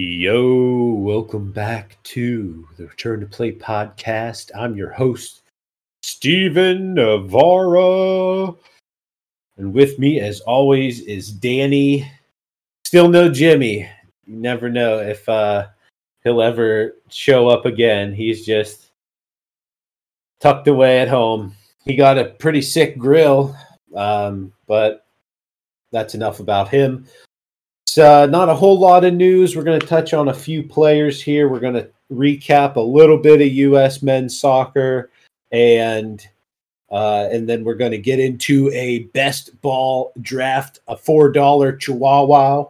Yo, welcome back to the Return to Play podcast. I'm your host, Steven Navarra. And with me, as always, is Danny. Still no Jimmy. You never know if uh, he'll ever show up again. He's just tucked away at home. He got a pretty sick grill, um, but that's enough about him. Uh, not a whole lot of news. We're going to touch on a few players here. We're going to recap a little bit of U.S. men's soccer, and uh, and then we're going to get into a best ball draft, a four dollar Chihuahua,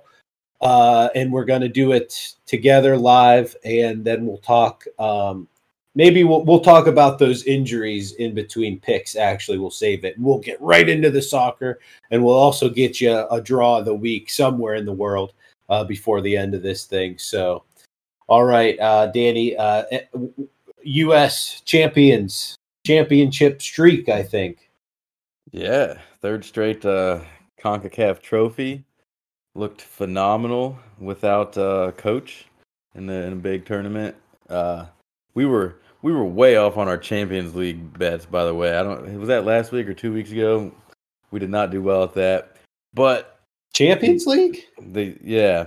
uh, and we're going to do it together live, and then we'll talk um, maybe we'll we'll talk about those injuries in between picks. Actually, we'll save it. We'll get right into the soccer, and we'll also get you a draw of the week somewhere in the world uh, before the end of this thing. So, all right, uh, Danny, uh, U.S. champions championship streak, I think. Yeah, third straight uh, Concacaf trophy. Looked phenomenal without uh, coach in the in a big tournament. Uh, we were we were way off on our Champions League bets, by the way. I don't was that last week or two weeks ago. We did not do well at that, but Champions League. The yeah,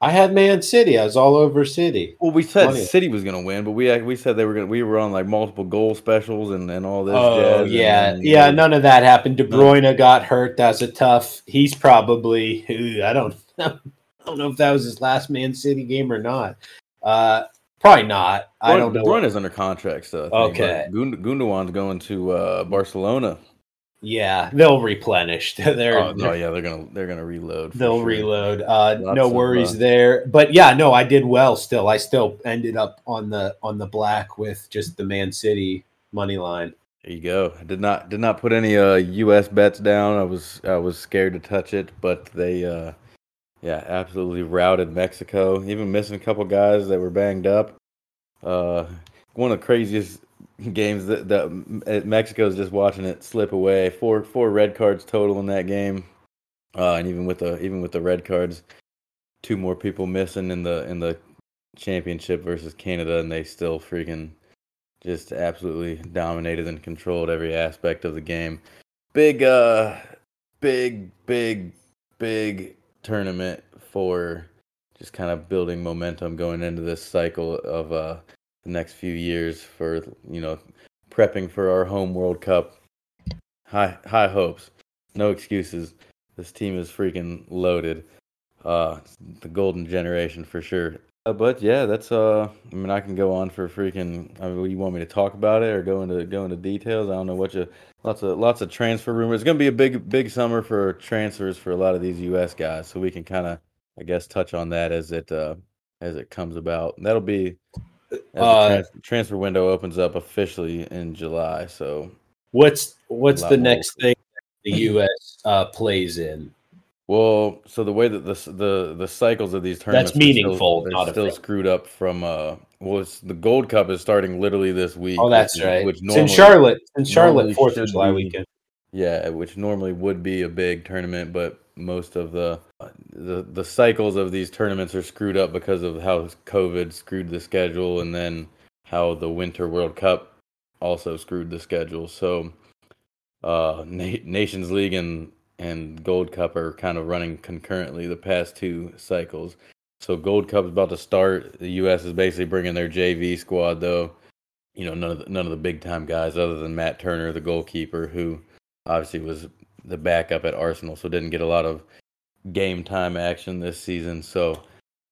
I had Man City. I was all over City. Well, we said Funny. City was going to win, but we we said they were going. We were on like multiple goal specials and, and all this. Oh yeah, and, yeah. None of that happened. De Bruyne got hurt. That's a tough. He's probably. I don't. I don't know if that was his last Man City game or not. Uh, Probably not. I don't know. Bruyne is under contract, so okay. Gund- Gundogan's going to uh, Barcelona. Yeah, they'll replenish. they're, oh, no, yeah, they're gonna they're gonna reload. They'll sure. reload. Uh, no worries of, uh, there. But yeah, no, I did well. Still, I still ended up on the on the black with just the Man City money line. There you go. I did not did not put any uh, U.S. bets down. I was I was scared to touch it, but they uh, yeah, absolutely routed Mexico. Even missing a couple guys that were banged up. Uh, one of the craziest games that, that Mexico's just watching it slip away. Four four red cards total in that game, uh, and even with the even with the red cards, two more people missing in the in the championship versus Canada, and they still freaking just absolutely dominated and controlled every aspect of the game. Big, uh, big, big, big tournament for just kind of building momentum going into this cycle of uh, the next few years for you know prepping for our home World Cup. High high hopes, no excuses. This team is freaking loaded. Uh, the golden generation for sure. Uh, but yeah, that's uh. I mean, I can go on for freaking. I mean, you want me to talk about it or go into go into details? I don't know what you. Lots of lots of transfer rumors. It's gonna be a big big summer for transfers for a lot of these U.S. guys, so we can kind of, I guess, touch on that as it uh as it comes about. that'll be uh, trans- transfer window opens up officially in July. So what's what's the next thing the U.S. Uh, plays in? Well, so the way that the the the cycles of these tournaments that's meaningful. Still, still screwed up from uh. Well, it's, the Gold Cup is starting literally this week. Oh, that's which, right. Which normally, it's in Charlotte. In Charlotte, Fourth of July be, weekend. Yeah, which normally would be a big tournament, but most of the the the cycles of these tournaments are screwed up because of how COVID screwed the schedule, and then how the Winter World Cup also screwed the schedule. So, uh, Na- Nations League and and Gold Cup are kind of running concurrently the past two cycles. So Gold Cup is about to start. The U.S. is basically bringing their JV squad, though. You know, none of the, none of the big time guys, other than Matt Turner, the goalkeeper, who obviously was the backup at Arsenal, so didn't get a lot of game time action this season. So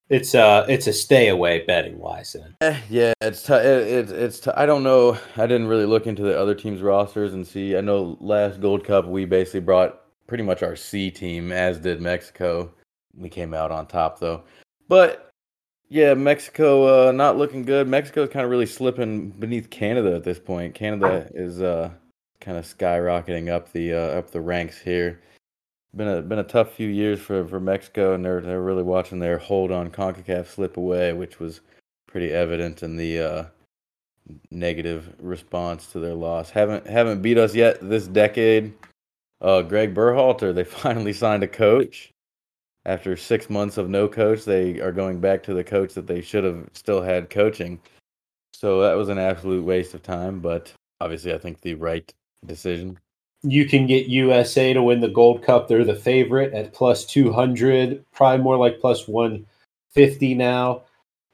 it's uh it's a stay away betting wise. Then. Eh, yeah, it's t- it, it, it's t- I don't know. I didn't really look into the other teams' rosters and see. I know last Gold Cup we basically brought pretty much our C team, as did Mexico. We came out on top though, but yeah, Mexico uh, not looking good. Mexico is kind of really slipping beneath Canada at this point. Canada is uh, kind of skyrocketing up the uh, up the ranks here. Been a been a tough few years for, for Mexico, and they're they're really watching their hold on Concacaf slip away, which was pretty evident in the uh, negative response to their loss. Haven't haven't beat us yet this decade uh, Greg Berhalter, they finally signed a coach. after six months of no coach, they are going back to the coach that they should have still had coaching. So that was an absolute waste of time, but obviously, I think the right decision. You can get USA to win the Gold Cup. They're the favorite at plus 200, probably more like plus 150 now.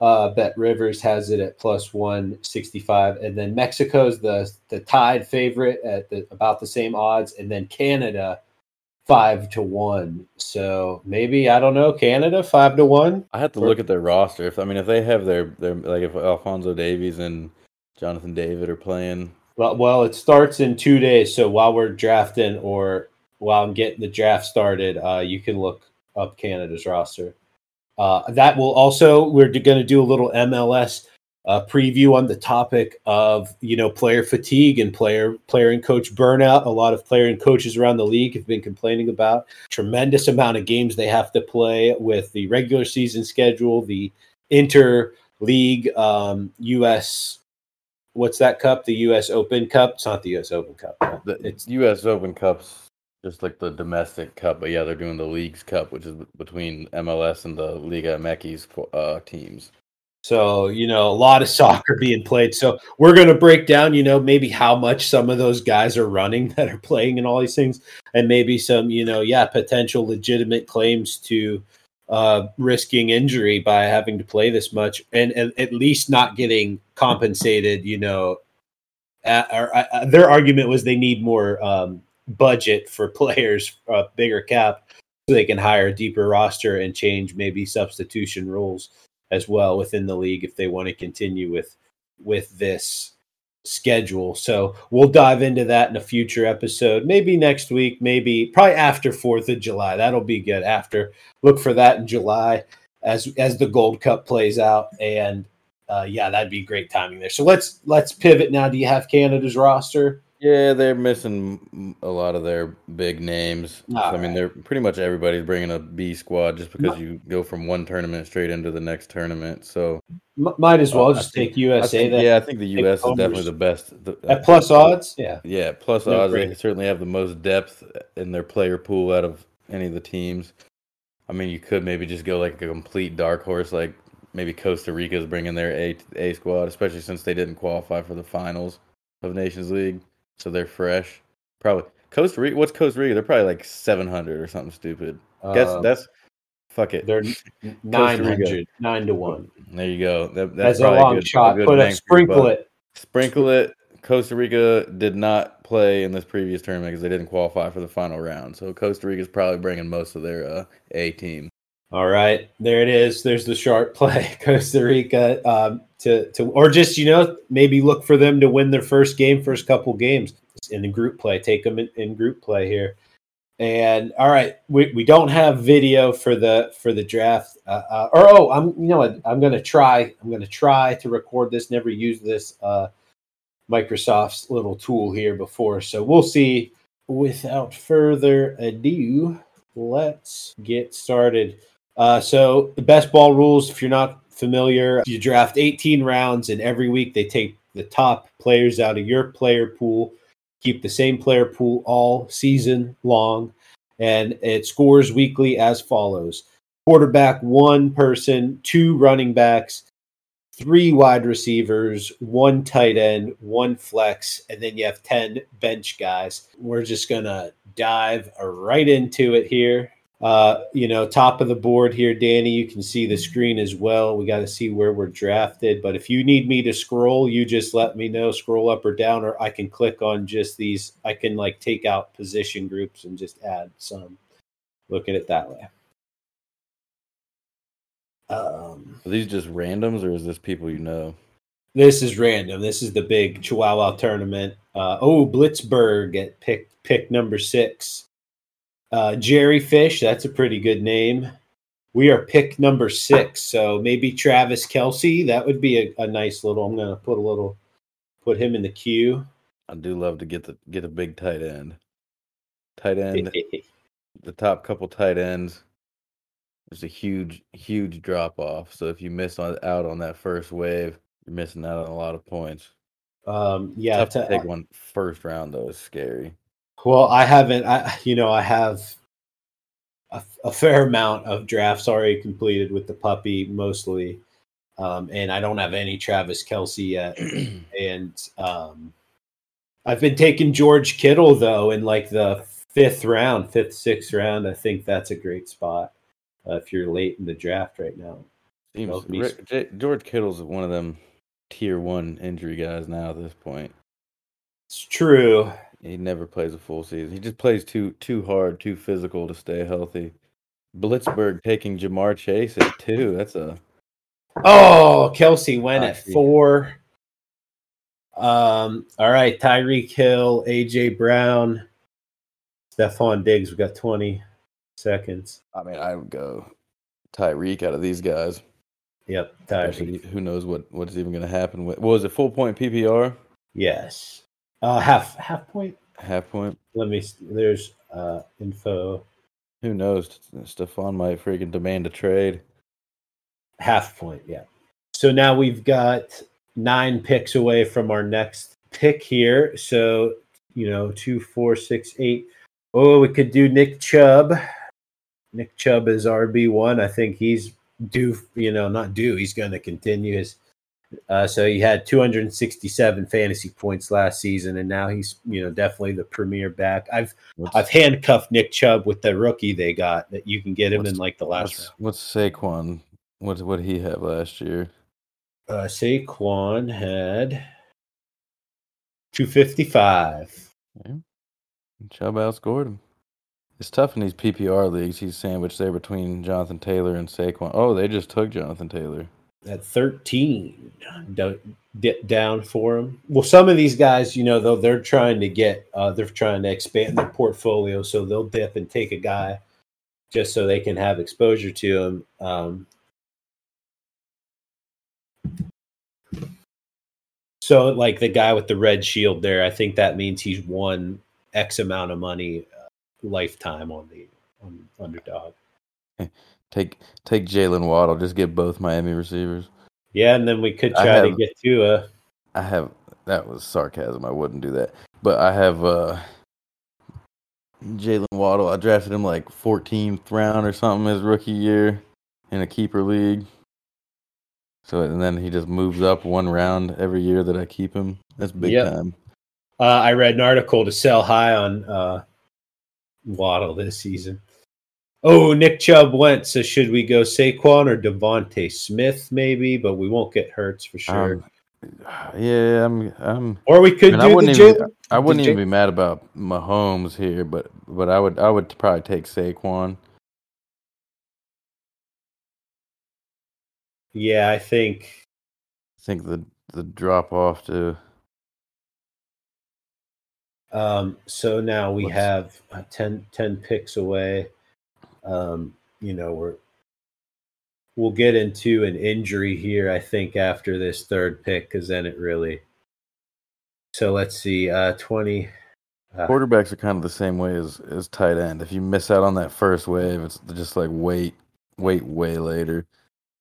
Uh, Bet Rivers has it at plus 165. And then Mexico's the, the tied favorite at the, about the same odds. And then Canada five to one. So maybe I don't know Canada five to one. I have to look at their roster. If I mean, if they have their their like if Alfonso Davies and Jonathan David are playing. Well, well, it starts in two days. So while we're drafting or while I'm getting the draft started, uh, you can look up Canada's roster. Uh, that will also we're going to do a little MLS uh, preview on the topic of you know player fatigue and player player and coach burnout. A lot of player and coaches around the league have been complaining about tremendous amount of games they have to play with the regular season schedule, the inter league um, U.S. What's that cup? The U.S. Open Cup. It's not the U.S. Open Cup. The, it's U.S. Open Cups just like the domestic cup, but yeah, they're doing the leagues cup, which is between MLS and the Liga MX uh, teams. So, you know, a lot of soccer being played. So, we're going to break down, you know, maybe how much some of those guys are running that are playing and all these things, and maybe some, you know, yeah, potential legitimate claims to uh, risking injury by having to play this much and, and at least not getting compensated, you know. At, or, uh, their argument was they need more um, budget for players, uh, bigger cap, so they can hire a deeper roster and change maybe substitution rules as well within the league if they want to continue with with this schedule. So we'll dive into that in a future episode, maybe next week, maybe probably after 4th of July. That'll be good after. Look for that in July as as the Gold Cup plays out and uh, yeah, that'd be great timing there. So let's let's pivot now. Do you have Canada's roster? Yeah, they're missing a lot of their big names. All I mean, they're pretty much everybody's bringing a B squad just because you go from one tournament straight into the next tournament. So M- might as well uh, just think USA. Think, then. Yeah, I think the US is definitely the best. The, At plus odds, yeah, yeah, plus no odds. They certainly have the most depth in their player pool out of any of the teams. I mean, you could maybe just go like a complete dark horse, like maybe Costa Rica is bringing their A A squad, especially since they didn't qualify for the finals of Nations League so they're fresh. Probably Costa Rica. What's Costa Rica? They're probably like seven hundred or something stupid. Uh, Guess that's fuck it. They're 900, nine to one. There you go. That, that's, that's a long good, shot. A Put a sprinkle it. Sprinkle it. Costa Rica did not play in this previous tournament because they didn't qualify for the final round. So Costa Rica is probably bringing most of their uh, A team. All right, there it is. There's the sharp play, Costa Rica. Um, to to or just you know maybe look for them to win their first game, first couple games in the group play. Take them in, in group play here. And all right, we, we don't have video for the for the draft. Uh, uh, or oh, I'm you know what, I'm gonna try. I'm gonna try to record this. Never used this uh, Microsoft's little tool here before, so we'll see. Without further ado, let's get started. Uh, so the best ball rules, if you're not familiar, you draft 18 rounds, and every week they take the top players out of your player pool, keep the same player pool all season long, and it scores weekly as follows: quarterback, one person, two running backs, three wide receivers, one tight end, one flex, and then you have 10 bench guys. We're just going to dive right into it here. Uh, you know, top of the board here, Danny, you can see the screen as well. We got to see where we're drafted. But if you need me to scroll, you just let me know, scroll up or down, or I can click on just these. I can like take out position groups and just add some. Look at it that way. Um, Are these just randoms, or is this people you know? This is random. This is the big Chihuahua tournament. Uh, oh, Blitzberg at pick pick number six. Uh, Jerry Fish, that's a pretty good name. We are pick number six, so maybe Travis Kelce. That would be a, a nice little. I'm gonna put a little, put him in the queue. I do love to get the get a big tight end. Tight end, the top couple tight ends. There's a huge, huge drop off. So if you miss on, out on that first wave, you're missing out on a lot of points. Um, yeah, Tough to, to take one first round though is scary. Well, I haven't. I you know I have a, a fair amount of drafts already completed with the puppy mostly. Um, and I don't have any Travis Kelce yet. and um, I've been taking George Kittle though in like the fifth round, fifth, sixth round. I think that's a great spot uh, if you're late in the draft right now. Seems, George Kittle's one of them tier one injury guys now at this point. It's true. He never plays a full season. He just plays too too hard, too physical to stay healthy. Blitzberg taking Ja'Marr Chase at two. That's a oh Kelce went at four. Um, all right, Tyreek Hill, AJ Brown, Stefon Diggs. We got 20 seconds. I mean, I would go Tyreek out of these guys. Yep, Tyreek. Who knows what what's even going to happen? With, what was it? Full point PPR? Yes. Uh, half half point. Half point. Let me. There's uh info. Who knows? Stefon might freaking demand a trade. Half point. Yeah. So now we've got nine picks away from our next pick here. So, you know, two, four, six, eight. Oh, we could do Nick Chubb. Nick Chubb is RB1. I think he's due, you know, not due. He's going to continue his. Uh, so he had 267 fantasy points last season, and now he's, you know, definitely the premier back. I've what's, I've handcuffed Nick Chubb with the rookie they got that you can get him in like the last what's, round. What's Saquon? What what he have last year? uh, Saquon had 255. Yeah. Chubb outscored him. It's tough in these PPR leagues. He's sandwiched there between Jonathan Taylor and Saquon. Oh, they just took Jonathan Taylor. At 13, dip down for him. Well, some of these guys, you know, though, they're trying to get, uh, they're trying to expand their portfolio. So they'll dip and take a guy just so they can have exposure to him. Um, So, like the guy with the red shield there, I think that means he's won X amount of money uh, lifetime on the on underdog. Take take Jaylen Waddle. Just get both Miami receivers. Yeah, and then we could try have, to get to a. I have that was sarcasm. I wouldn't do that, but I have uh Jaylen Waddle. I drafted him like 14th round or something his rookie year in a keeper league. So and then he just moves up one round every year that I keep him. That's big yep. time. Uh, I read an article to sell high on uh, Waddle this season. Oh, Nick Chubb went. So should we go Saquon or DeVonta Smith maybe? But we won't get Hurts for sure. Um, yeah, I'm. I'm. Or we could I, mean, I wouldn't, even, I wouldn't even be mad about Mahomes here, but but I would I would probably take Saquon. Yeah, I think. I think the the drop off to. Um. So now we have uh, 10, 10 picks away. Um. You know we're. We'll get into an injury here, I think, after this third pick, because then it really. So let's see. Uh, twenty. Uh, Quarterbacks are kind of the same way as as tight end. If you miss out on that first wave, it's just like wait, wait, way later.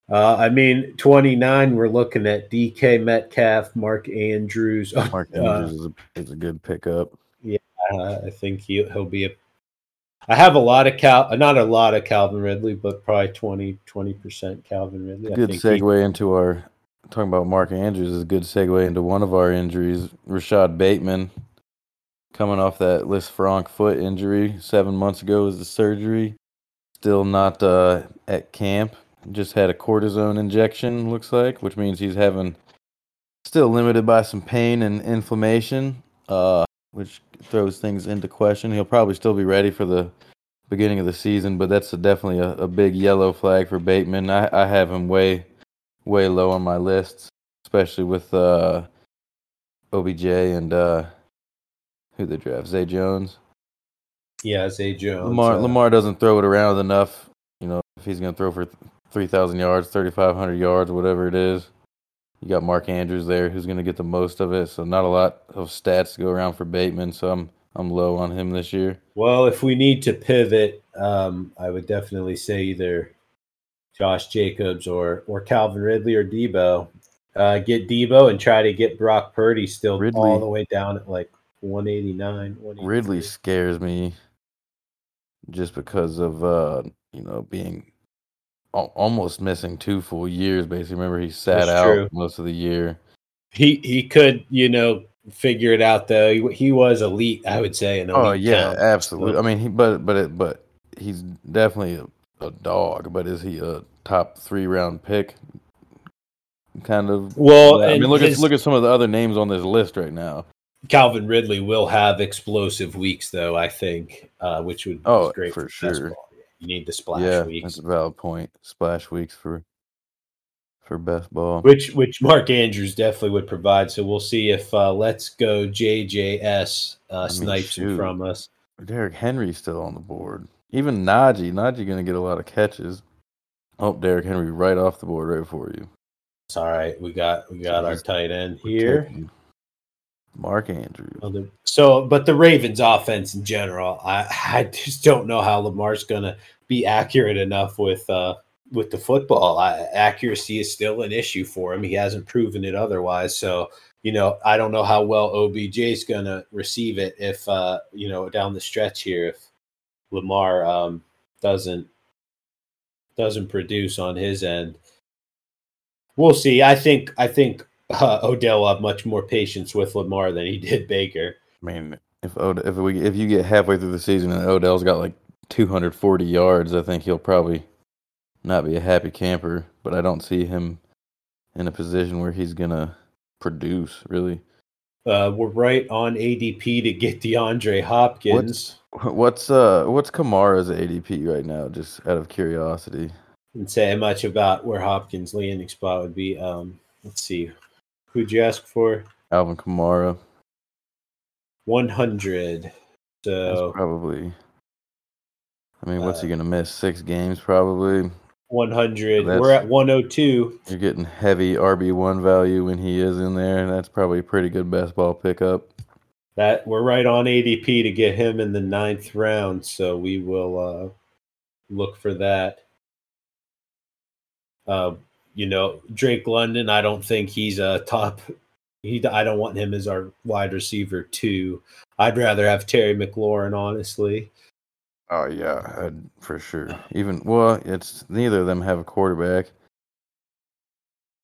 Uh, I mean, 29, we're looking at DK Metcalf, Mark Andrews. Mark uh, Andrews uh, is, a, is, a, good pickup. Yeah, uh, I think he, he'll be a. I have a lot of Cal, not a lot of Calvin Ridley, but probably 20 percent Calvin Ridley. Good segue he, into our talking about Mark Andrews is a good segue into one of our injuries. Rashod Bateman coming off that Lisfranc foot injury seven months ago was the surgery. Still not uh, at camp just had a cortisone injection, looks like, which means he's having still limited by some pain and inflammation, uh, which throws things into question. He'll probably still be ready for the beginning of the season, but that's a, definitely a, a, big yellow flag for Bateman. I, I have him way, way low on my list, especially with uh, OBJ and uh, who they draft, Zay Jones. Yeah, Zay Jones. Lamar, uh, Lamar doesn't throw it around enough. You know, if he's going to throw for 3,000 yards, 3,500 yards, whatever it is. You got Mark Andrews there, who's going to get the most of it. So not a lot of stats to go around for Bateman. So I'm I'm low on him this year. Well, if we need to pivot, um, I would definitely say either Josh Jacobs or or Calvin Ridley or Deebo. Uh, get Deebo and try to get Brock Purdy still Ridley, all the way down at like 189. Ridley scares me. just because of uh, you know being almost missing two full years. Basically, remember he sat That's out true. most of the year. He he could, you know, figure it out though. He, he was elite, I would say. In Oh yeah, count, absolutely. so- I mean, he but but it, but he's definitely a, a dog. But is he a top three round pick? Kind of. Well, I mean, look his- at look at some of the other names on this list right now. Calvin Ridley will have explosive weeks, though. I think, uh, which would Oh, great for best sure. ball. You need the splash yeah, weeks, that's a valid point. Splash weeks for for best ball. which which Mark Andrews definitely would provide. So we'll see if uh, Let's Go JJS uh, mean, snipes him shoot. from us. Derrick Henry's still on the board. Even Najee, Najee gonna get a lot of catches. Oh, Derrick Henry right off the board right for you. It's all right. We got we got our tight end here. taking Mark Andrews. So, but the Ravens' offense in general, I I just don't know how Lamar's gonna be accurate enough with uh with the football. I, accuracy is still an issue for him. He hasn't proven it otherwise. So, you know, I don't know how well OBJ is gonna receive it if uh you know down the stretch here if Lamar um doesn't doesn't produce on his end. We'll see. I think I think uh, Odell will have much more patience with Lamar than he did Baker. I mean, if Od- if we if you get halfway through the season and Odell's got like 240 yards, I think he'll probably not be a happy camper. But I don't see him in a position where he's gonna produce really. Uh, we're right on ADP to get DeAndre Hopkins. What's uh what's Kamara's ADP right now? Just out of curiosity. Didn't say much about where Hopkins' landing spot would be. Um, let's see. Who'd you ask for? Alvin Kamara. 100. That's So probably. I mean, what's he Uh, gonna miss? Six games probably. 100. That's- We're at 102. You're getting heavy RB one value when he is in there, and that's probably a pretty good best ball pickup. That we're right on ADP to get him in the ninth round. So we will uh, look for that. Uh, you know, Drake London. I don't think he's a top. He. I don't want him as our wide receiver too. I'd rather have Terry McLaurin, honestly. Oh yeah, I'd, for sure. Even well, it's neither of them have a quarterback,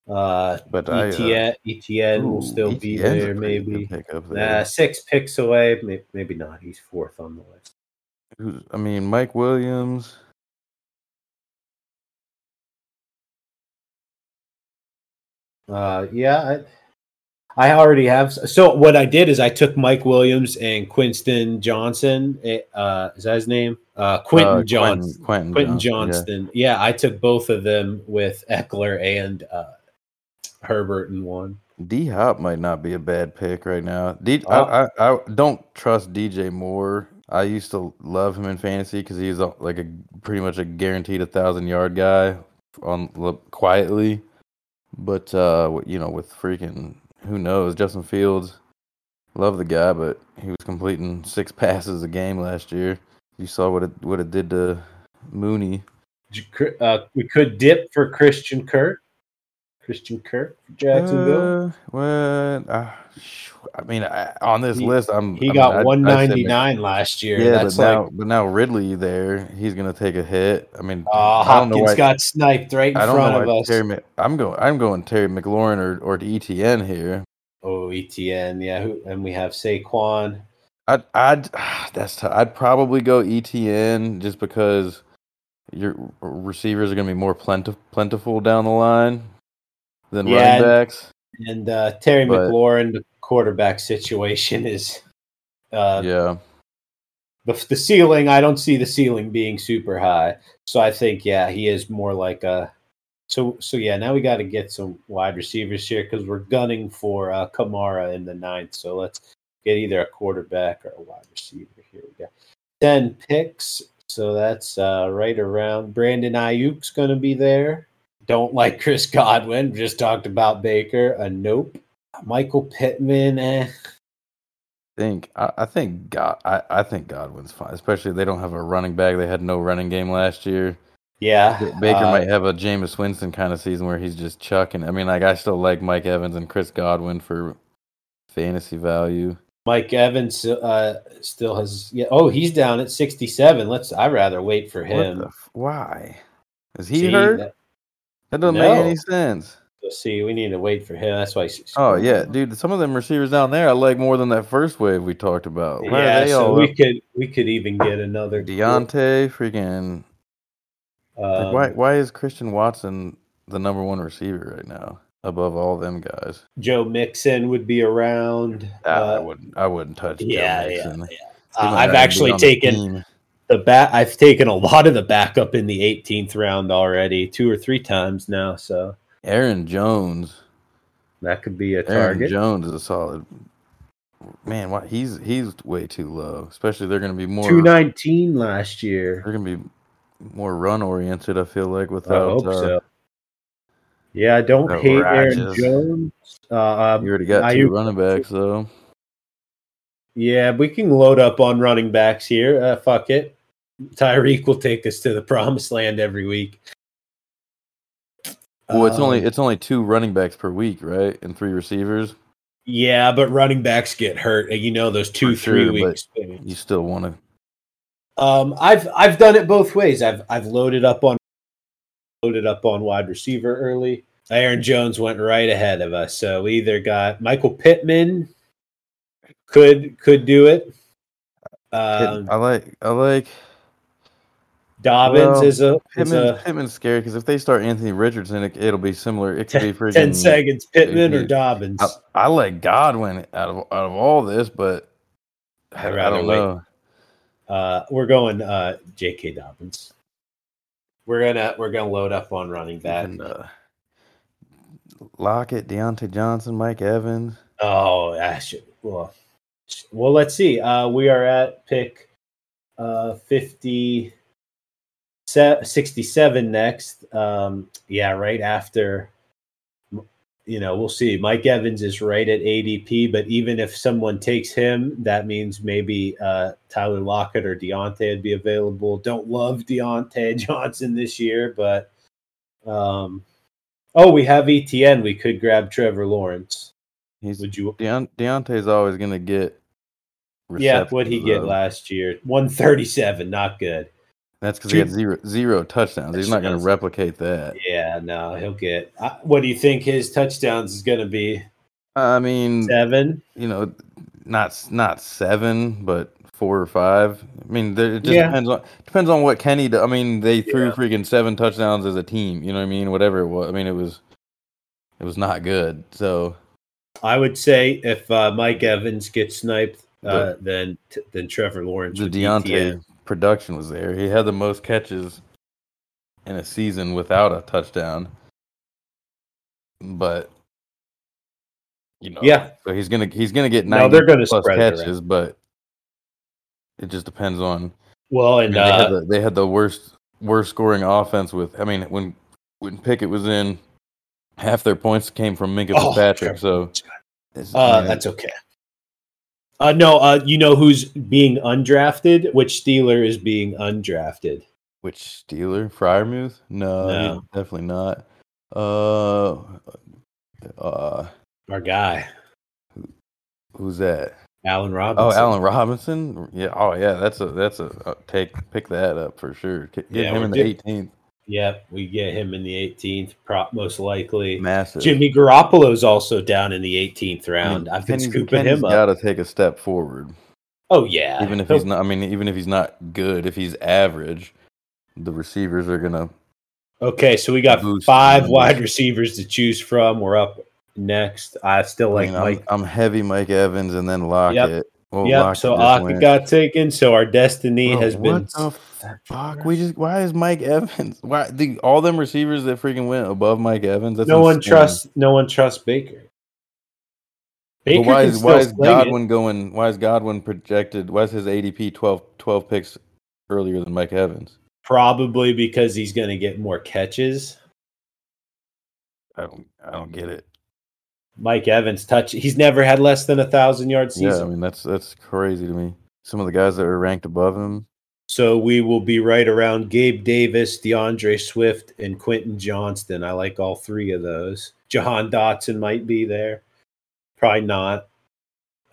Uh, but I. Uh, ETN, ETN will still be ETN's a there, maybe. Pickup there. Nah, six picks away. Maybe, maybe not. He's fourth on the list. Who's- I mean, Mike Williams. Uh, yeah, I, I already have. So what I did is I took Mike Williams and Quinston Johnson. eh, Uh, is that his name? Uh, Quentin uh, Johnson. Quentin, Quentin Johnson, Johnston. Yeah. I took both of them with Ekeler and uh, Herbert in one. D Hop might not be a bad pick right now. D, Oh. I, I, I don't trust DJ Moore. I used to love him in fantasy because he's a, like a pretty much a guaranteed a thousand yard guy on quietly. But uh, you know, with freaking who knows, Justin Fields, love the guy, but he was completing six passes a game last year. You saw what it what it did to Mooney. Uh, we could dip for Christian Kirk. Christian Kirk for Jacksonville. Uh, well, uh, I mean, I, on this He- list, I'm he I got I'd 199 last year. Yeah, That's but now, like, but now Ridley there, he's gonna take a hit. I mean, I don't know Hopkins why. got sniped right in I front of us. Terry. I'm going. I'm going Terry McLaurin or or ETN here. Oh, ETN, yeah, and we have Saquon. I'd. I'd. That's. T- I'd probably go ETN just because your receivers are gonna be more plentif- plentiful down the line than Yeah, running and- And uh, Terry But- McLaurin, the quarterback situation is uh, yeah. the, the ceiling. I don't see the ceiling being super high. So I think, yeah, he is more like a. So, so yeah, now we got to get some wide receivers here because we're gunning for uh, Kamara in the ninth. So let's get either a quarterback or a wide receiver. Here we go. 10 picks. So that's uh, right around. Brandon Aiyuk's going to be there. Don't like Chris Godwin. Just talked about Baker. A nope. Michael Pittman. Eh. think I, I think God I, I think Godwin's fine, especially if they don't have a running back. They had no running game last year. Yeah. Baker uh, might have a Jameis Winston kind of season where he's just chucking. I mean, like I still like Mike Evans and Chris Godwin for fantasy value. Mike Evans uh, still has. Yeah. Oh, he's down at 67. Let's. I'd rather wait for him. the why? Is he See, hurt? that- That doesn't No. make any sense. let's see, we need to wait for him. That's why. he's- Oh yeah, dude. Some of them receivers down there, I like more than that first wave we talked about. Why are Yeah. So we up? could we could even get another Diontae, freaking. like, Um, why? Why is Christian Watson the number one receiver right now above all them guys? Joe Mixon would be around. Ah, I Uh, wouldn't. I wouldn't touch. Yeah, yeah, Mixon. yeah. Uh, I've not even be actually taken. The back. I've taken a lot of the backup in the 18th round already, two or three times now. So Aaron Jones. that could be a Aaron target. Jones is a solid. Man, why he's he's way too low. Especially they're going to be more. 219 last year. They're going to be more run oriented. I feel like I without. hope uh, so. Yeah, I don't hate Aaron. Jones. Uh, um, You already got Aiyuk- two running backs though. Yeah, we can load up on running backs here. Uh, fuck it. Tyreek will take us to the promised land every week. Well, it's only Um, it's only two running backs per week, right? And three receivers. yeah, but running backs get hurt. and You know those two, For three sure, weeks. You still want to. Um, I've I've done it both ways. I've I've loaded up on loaded up on wide receiver early. Aaron Jones went right ahead of us, so we either got Michael Pittman could could do it. Um, I like I like Dobbins well, is a is Pittman's, a Pittman's scary because if they start Anthony Richardson, it, it'll be similar. It could be freaking ten seconds. Pittman or Dobbins. I, I like Godwin out of out of all this, but I, rather don't wait. know. Uh, we're going uh, J.K. Dobbins. We're gonna we're gonna load up on running back. And, uh, Lockett, Diontae Johnson, Mike Evans. Oh, I should, well, well, let's see. Uh, we are at pick uh, 50, se- 67 next. Um, yeah, right after. You know, we'll see. Mike Evans is right at ADP, but even if someone takes him, that means maybe uh, Tyler Lockett or Diontae would be available. Don't love Diontae Johnson this year, but um, oh, we have ETN. We could grab Trevor Lawrence. He's Would you Deont- Diontae's always gonna get. Yeah, what he get last year? One thirty seven, not good. That's because he had zero zero touchdowns. He's not going to replicate that. Yeah, no, he'll get. Uh, what do you think his touchdowns is going to be? I mean, Seven. you know, not not seven, but four or five. I mean, there, it just Yeah. depends on depends on what Kenny. Do. I mean, they threw Yeah. freaking seven touchdowns as a team. You know what I mean? Whatever it was. I mean, it was it was not good. So I would say if uh, Mike Evans gets sniped, uh, then then Trevor Lawrence. the Diontae TN. Production was there. He had the most catches in a season without a touchdown. But you know, Yeah. So he's gonna he's gonna get No, they're gonna plus spread it catches, but it just depends on. Well, I and mean, they, had uh, the, they had the worst worst scoring offense with. I mean, when when Pickett was in, half their points came from Minkah Oh, Fitzpatrick. So uh, I mean, that's okay. Uh, no, uh, you know who's being undrafted? Which Steeler is being undrafted? Which Steeler? Freiermuth? No, No. definitely not. Uh, uh, Our guy, who's that? Allen Robinson. Oh, Allen Robinson. Yeah. Oh, yeah. That's a that's a uh, take. Pick that up for sure. Get get Yeah, him in the 18th. Yep, we get him in the 18th, prop most likely. Massive. Jimmy Garoppolo's also down in the 18th round. I've been scooping him up. Got to take a step forward, oh yeah, even if he's not. I mean, even if he's not good, if he's average, the receivers are gonna. Okay, so we got five wide receivers to choose from. We're up next. I still I like mean, I'm, Mike. I'm heavy Mike Evans and then Lockett. Well, yep. Lockett So Aka went. got taken. So our destiny Bro, has been. what the fuck? We just why is Mike Evans? Why the all them receivers that freaking went above Mike Evans? That's no one trusts. No one trusts Baker. Baker But why is still why is sling it. Godwin going? Why is Godwin projected? Why is his ADP 12, 12 picks earlier than Mike Evans? Probably because he's going to get more catches. I don't I don't get it. Mike Evans touch. He's never had less than a thousand yard season. Yeah. I mean that's that's crazy to me. Some of the guys that are ranked above him. So we will be right around Gabe Davis, D'Andre Swift, and Quentin Johnston. I like all three of those. Jahan Dotson might be there. Probably not.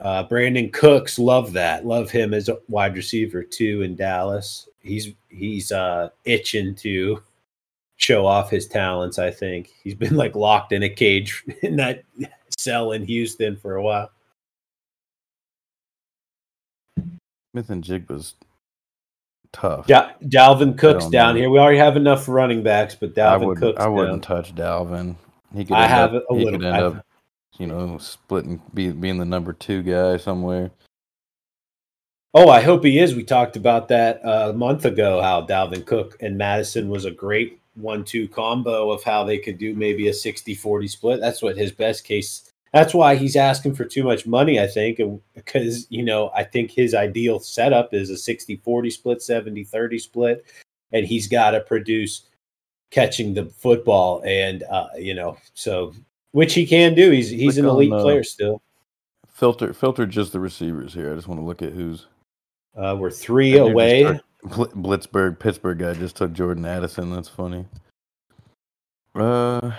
Uh, Brandin Cooks, love that. Love him as a wide receiver too in Dallas. He's he's uh, itching to show off his talents. I think he's been like locked in a cage in that cell in Houston for a while. Smith-Njigba's tough. Da- Dalvin Cook's down know. here. We already have enough running backs, but Dalvin I would, Cook's I wouldn't down. touch Dalvin. He could I have up, a he little. Could end up, you know, splitting, be, being the number two guy somewhere. Oh, I hope he is. We talked about that uh, a month ago. How Dalvin Cook and Madison was a great one-two combo of how they could do maybe a 60-40 split. That's what his best case that's why he's asking for too much money, I think, because, you know, I think his ideal setup is a 60 40 split, 70 30 split, and he's got to produce catching the football. And, uh, you know, so which he can do. He's he's an elite on, uh, player still. Filter filter just the receivers here. I just want to look at who's. Uh, we're three away. Blitzburg, Pittsburgh guy just took Jordan Addison. That's funny. Uh,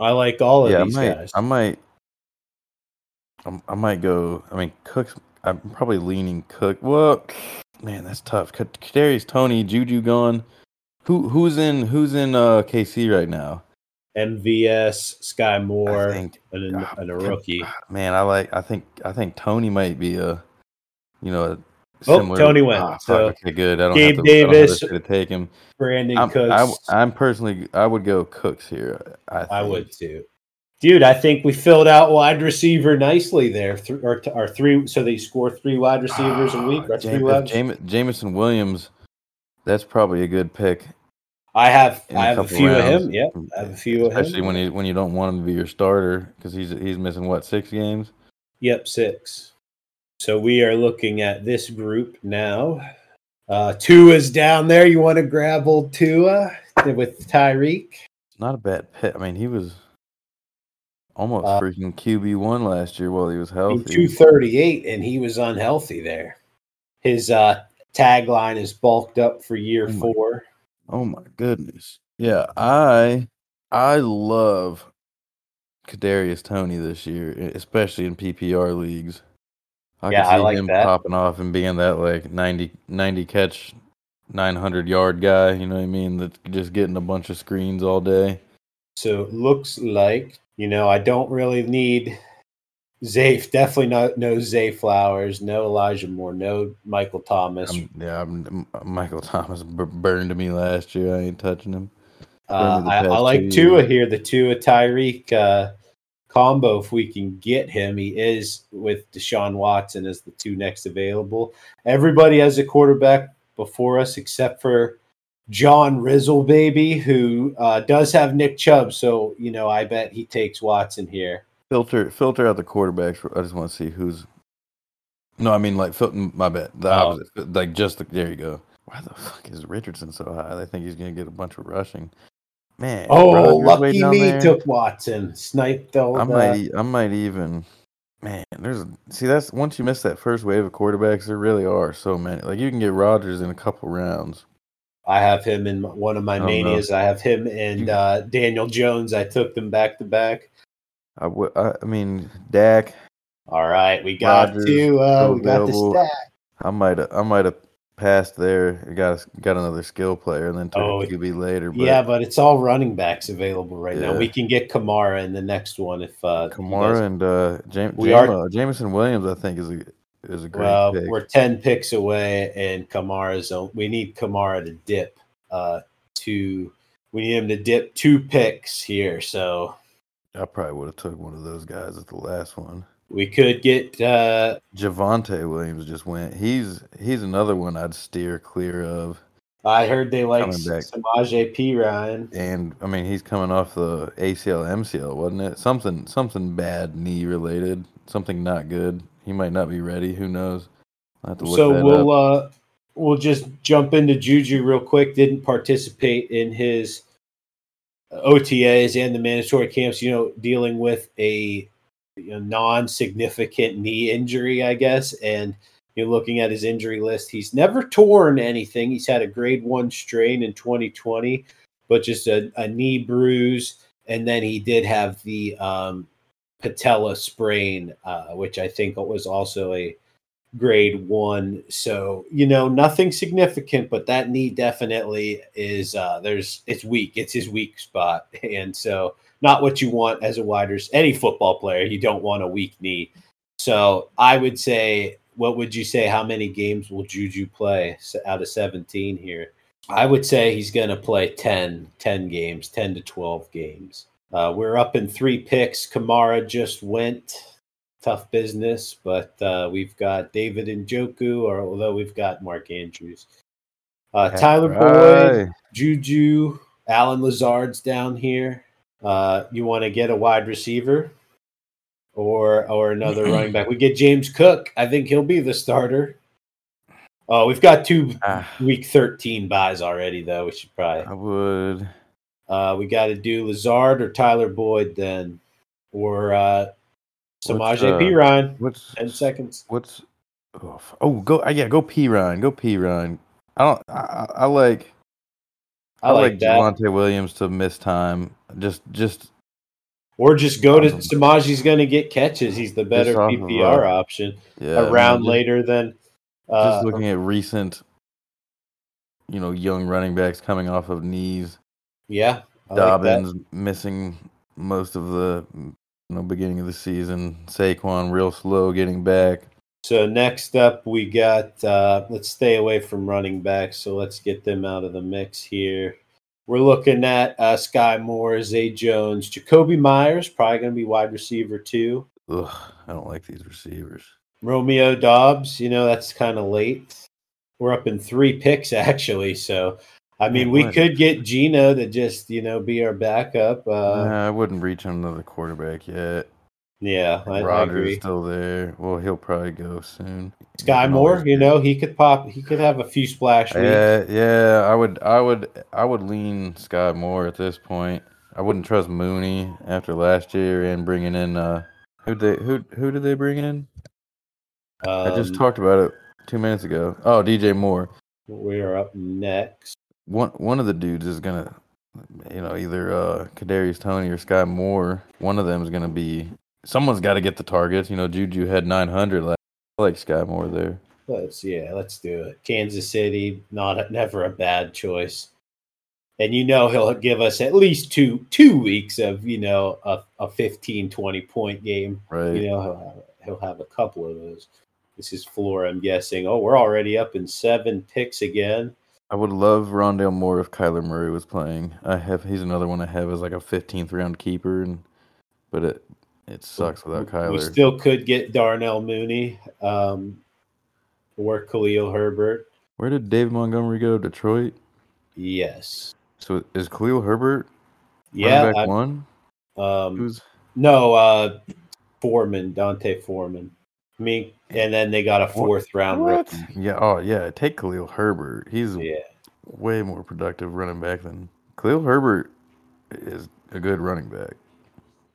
I like all of yeah, these I might, guys. I might I, I might go. I mean, Cook's. I'm probably leaning Cook. Well, man, that's tough. Kadarius Toney, Juju gone. Who who's in who's in uh, KC right now? MVS, Skyy Moore, think, and, a, and, a, rookie. Man, I like. I think I think Toney might be a, you know, a oh, similar. Oh, Toney went. Oh, so okay, good. I don't Gabe have to, Davis to take him. Brandin I'm, Cooks. I, am personally. I would go Cooks here. I, I would too. Dude, I think we filled out wide receiver nicely there. Th- or, or three, so they score three wide receivers a week. Or three wide. Jam- Jameson Williams, that's probably a good pick. I have I have a few rounds. of him. Yeah, I have a few Especially of him. Especially when you when you don't want him to be your starter because he's he's missing what six games. Yep, six. So we are looking at this group now. Uh, Tua's down there. You want to grab old Tua with Tyreek? Not a bad pick. I mean, he was almost uh, freaking QB one last year while he was healthy. Two thirty eight, and he was unhealthy there. His uh, tagline is bulked up for year oh my, four. Oh my goodness! Yeah, I I love Kadarius Toney this year, especially in PPR leagues. I yeah, can see I like him that. popping off and being that like 90, 90 catch, nine hundred yard guy. You know what I mean? That's just getting a bunch of screens all day. So it looks like you know, I don't really need Zay. Definitely no, no Zay Flowers, no Elijah Moore, no Michael Thomas. I'm, yeah, I'm, Michael Thomas burned to me last year. I ain't touching him. Uh, I, I, like Tua here, the Tua Tyreek uh, combo. If we can get him, he is with Deshaun Watson as the two next available. Everybody has a quarterback before us except for John Rizzle, baby, who uh, does have Nick Chubb. So, you know, I bet he takes Watson here. Filter filter out the quarterbacks. I just want to see who's. No, I mean, like, my bet. The oh. opposite. Like, just the, there you go. Why the fuck is Richardson so high? I think he's going to get a bunch of rushing. Man. Oh, lucky me there. took Watson. Sniped all I might, I might even. Man, there's see that's once you miss that first wave of quarterbacks, there really are so many. Like you can get Rodgers in a couple rounds. I have him in one of my manias. I have him and uh, Daniel Jones. I took them back to back. I, w- I mean, Dak. All right, we got Rodgers, to uh, we got the stack. I might I might have passed there. Got got another skill player and then took oh, QB later. But, yeah, but it's all running backs available right yeah. now. We can get Kamara in the next one if uh, Kamara and uh, James. We are Jameson Williams. I think is a is a great well, pick. we're ten picks away, and Kamara's. We need Kamara to dip. Uh, to we need him to dip two picks here. So I probably would have took one of those guys at the last one. We could get uh Javonte Williams just went. He's he's another one I'd steer clear of. I heard they like Samaje Perine. And I mean he's coming off the ACL MCL, wasn't it? Something something bad knee related. Something not good he might not be ready. Who knows? so we'll uh, we'll just jump into Juju real quick. Didn't participate in his OTAs and the mandatory camps. You know, dealing with a you know, non-significant knee injury, I guess, and you know, looking at his injury list, he's never torn anything. He's had a grade one strain in 2020, but just a, a knee bruise, and then he did have the um, patella sprain, uh, which I think was also a grade one. So, you know, nothing significant, but that knee definitely is uh there's it's weak. It's his weak spot. And so not what you want as a wide. Any football player, you don't want a weak knee. So I would say, what would you say? How many games will Juju play out of 17 here? I would say he's going to play 10, 10 games, 10 to 12 games. Uh, we're up in three picks. Kamara just went. Tough business, but uh, we've got David Njoku, or although we've got Mark Andrews. Uh, Tyler Boyd, Juju, Allen Lazard's down here. Uh, you want to get a wide receiver or or another running back. We get James Cook. I think he'll be the starter. Oh, we've got two ah. week thirteen buys already, though. We should probably. I would. Uh, we got to do Lazard or Tyler Boyd then, or uh, Samaje uh, P Ryan. What's ten seconds? What's oh, oh go yeah go Perine go Perine. I don't I, I like I, I like, like Javonte Williams to miss time. Just just or just go to Samaje's going to get catches. He's the better PPR option. Yeah, a round I mean, later than uh, just looking at recent, you know, young running backs coming off of knees. Yeah, I Dobbins like missing most of the you know beginning of the season. Saquon real slow getting back. So next up, we got uh, let's stay away from running backs. So let's get them out of the mix here. We're looking at uh, Skyy Moore, Zay Jones, Jakobi Meyers, probably going to be wide receiver too. Ugh, I don't like these receivers. Romeo Doubs, you know that's kind of late. We're up in three picks actually, so I mean, we could get Gino to just you know be our backup. Uh, nah, I wouldn't reach him to the quarterback yet. Yeah, I, Rodgers I still there. Well, he'll probably go soon. Skyy Moore, you know, he could pop. He could have a few splash. Yeah, yeah. I would, I would, I would lean Skyy Moore at this point. I wouldn't trust Mooney after last year and bringing in uh who they who who did they bring in? Um, I just um, talked about it two minutes ago. Oh, DJ Moore. We are up next. One one of the dudes is gonna, you know, either uh Kadarius Toney or Skyy Moore. One of them is gonna be someone's got to get the targets. You know, Juju had 900 last. I like Skyy Moore there. Let's yeah, let's do it. Kansas City, not a, never a bad choice. And you know he'll give us at least two two weeks of you know a, a 15, 20 point game. Right. You know he'll have, he'll have a couple of those. This is floor, I'm guessing. Oh, we're already up in seven picks again. I would love Rondale Moore if Kyler Murray was playing. I have he's another one I have as like a 15th round keeper, and but it it sucks without Kyler. We still could get Darnell Mooney um, or Khalil Herbert. Where did Dave Montgomery go? Detroit. Yes. So is Khalil Herbert? Yeah, back I, one. Um, Who's no uh, Foreman, D'Onta Foreman. Mean, and then they got a fourth round what? rookie. Yeah. Oh, yeah. Take Khalil Herbert. He's yeah. way more productive running back than Khalil Herbert is a good running back.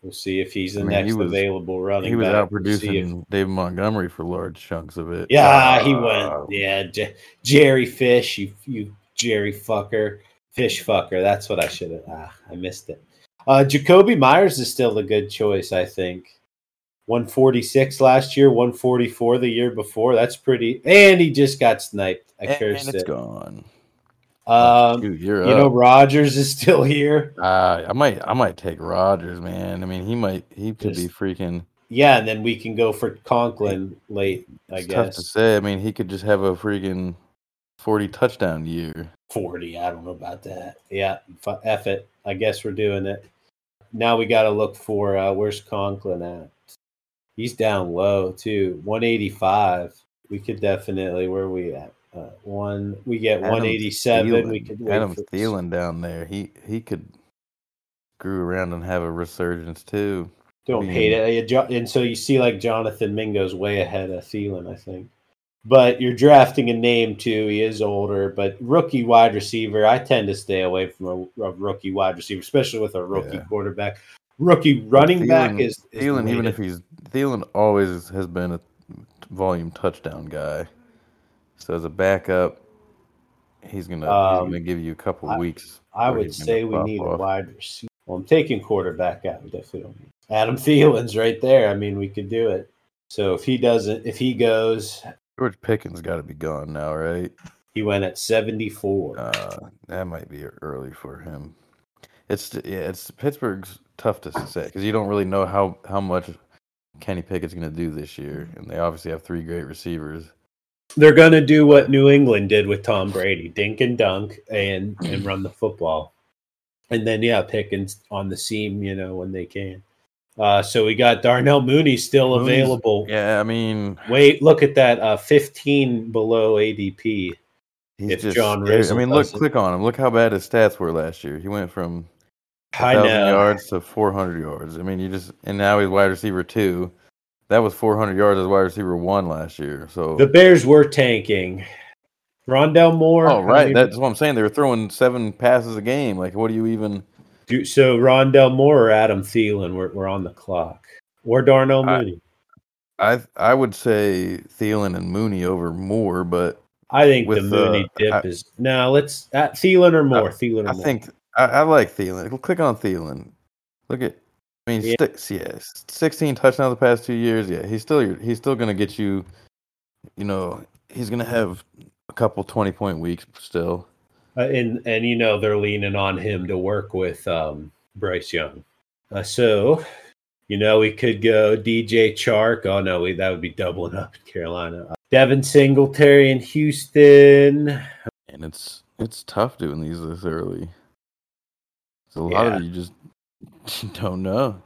We'll see if he's the I mean, next he was, available running. He was back. out producing we'll David Montgomery for large chunks of it. Yeah, uh, he went. Yeah, J- Jerry Fish, you you Jerry fucker, fish fucker. That's what I should have. Ah, I missed it. Uh, Jakobi Meyers is still a good choice, I think. 146 last year, 144 the year before. That's pretty. And he just got sniped. I cursed and it's it. gone. Um, Dude, you up. know, Rodgers is still here. Uh, I might, I might take Rodgers, man. I mean, he might, he could just, be freaking. Yeah, and then we can go for Conklin late. I it's guess. Tough to say. I mean, he could just have a freaking forty touchdown year. Forty, I don't know about that. Yeah, f it. I guess we're doing it. Now we got to look for uh, where's Conklin at. He's down low too, one eighty five. We could definitely. Where are we at? Uh, one we get one eighty seven. We could Adam Thielen down there. He he could screw around and have a resurgence too. Don't hate it. And so you see, like Jonathan Mingo's way ahead of Thielen, I think. But you're drafting a name too. He is older, but rookie wide receiver. I tend to stay away from a, a rookie wide receiver, especially with a rookie yeah. quarterback. Rookie running Thielen, back is, is Thielen. Even if he's Thielen, always has been a volume touchdown guy. So as a backup, he's gonna um, he's gonna give you a couple I, weeks. I would say we need off. a wide receiver. Well, I'm taking quarterback out. We definitely don't need. Adam Thielen's right there. I mean, we could do it. So if he doesn't, if he goes, George Pickens got to be gone now, right? he went at 74. Uh, that might be early for him. It's yeah, it's Pittsburgh's tough to say because you don't really know how how much Kenny Pickett's going to do this year, and they obviously have three great receivers. They're going to do what New England did with Tom Brady, dink and dunk and and run the football. And then yeah, Pickens on the seam, you know, when they can. Uh, so we got Darnell Mooney still Mooney's- available. Yeah, I mean, Wait, look at that. Uh, 15 below ADP. he's If just. John I mean, look, doesn't- click on him. Look how bad his stats were last year. He went from I thousand know. yards to four hundred yards. I mean, you just and now he's wide receiver two. That was four hundred yards as wide receiver one last year. So The Bears were tanking. Rondale Moore. oh right, many- that's what I'm saying. They were throwing seven passes a game. Like, what do you even? do- so Rondale Moore or Adam Thielen were, were on the clock, or Darnell I- Mooney. I I would say Thielen and Mooney over Moore, but I, think the Mooney uh, dip I- is no. Let's uh, Thielen or Moore. Thielen or I Moore. think I, I like Thielen. Click on Thielen. Look at. I mean, Yeah. six, yeah, sixteen touchdowns the past two years. Yeah, he's still he's still gonna get you. You know, he's gonna have a couple twenty point weeks still. Uh, and and you know they're leaning on him to work with um, Bryce Young. Uh, so, you know, we could go DJ Chark. Oh no, we, that would be doubling up in Carolina. Uh, Devin Singletary in Houston. and it's it's tough doing these this early. 'Cause a lot Yeah. of you just don't know.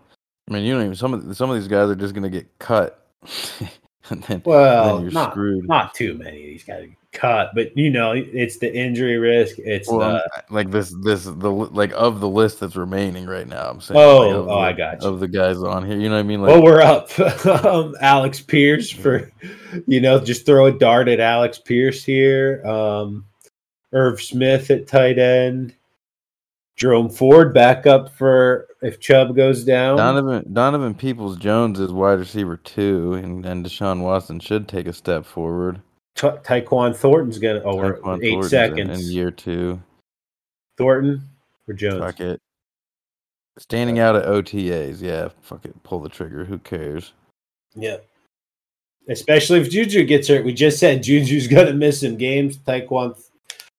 I mean, you don't even some of some of these guys are just gonna get cut, and then, Well, then you're not screwed. not too many of these guys cut, but you know, it's the injury risk. It's Well, the like this, this the like of the list that's remaining right now. I'm saying, Oh, like, oh, the- I got you. Of the guys on here, you know what I mean? Like, well, we're up. um, Alex Pierce for you know, just throw a dart at Alex Pierce here. Um, Irv Smith at tight end. Jerome Ford back up for if Chubb goes down. Donovan Donovan Peoples Jones is wide receiver two, and and Deshaun Watson should take a step forward. Ta- Tyquan Thornton's gonna. Oh, Tyquan eight Thornton's seconds. in year two. Thornton or Jones? Fuck it. Standing out at OTAs, yeah. Fuck it. Pull the trigger. Who cares? Yeah. Especially if Juju gets hurt. We just said Juju's going to miss some games. Tyquan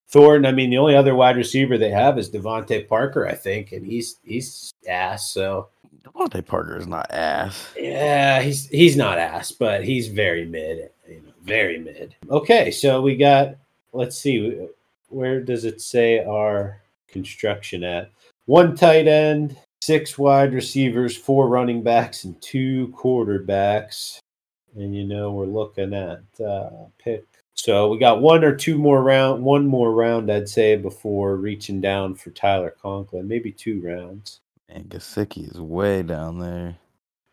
Thornton. I mean, the only other wide receiver they have is DeVante Parker, I think, and he's he's ass. So DeVante Parker is not ass. yeah, he's he's not ass, but he's very mid. You know, very mid. Okay, so we got. Let's see, where does it say our construction at? One tight end, six wide receivers, four running backs, and two quarterbacks. And you know we're looking at uh, pick. So we got one or two more round, one more round, I'd say, before reaching down for Tyler Conklin. Maybe two rounds. And Gesicki is way down there.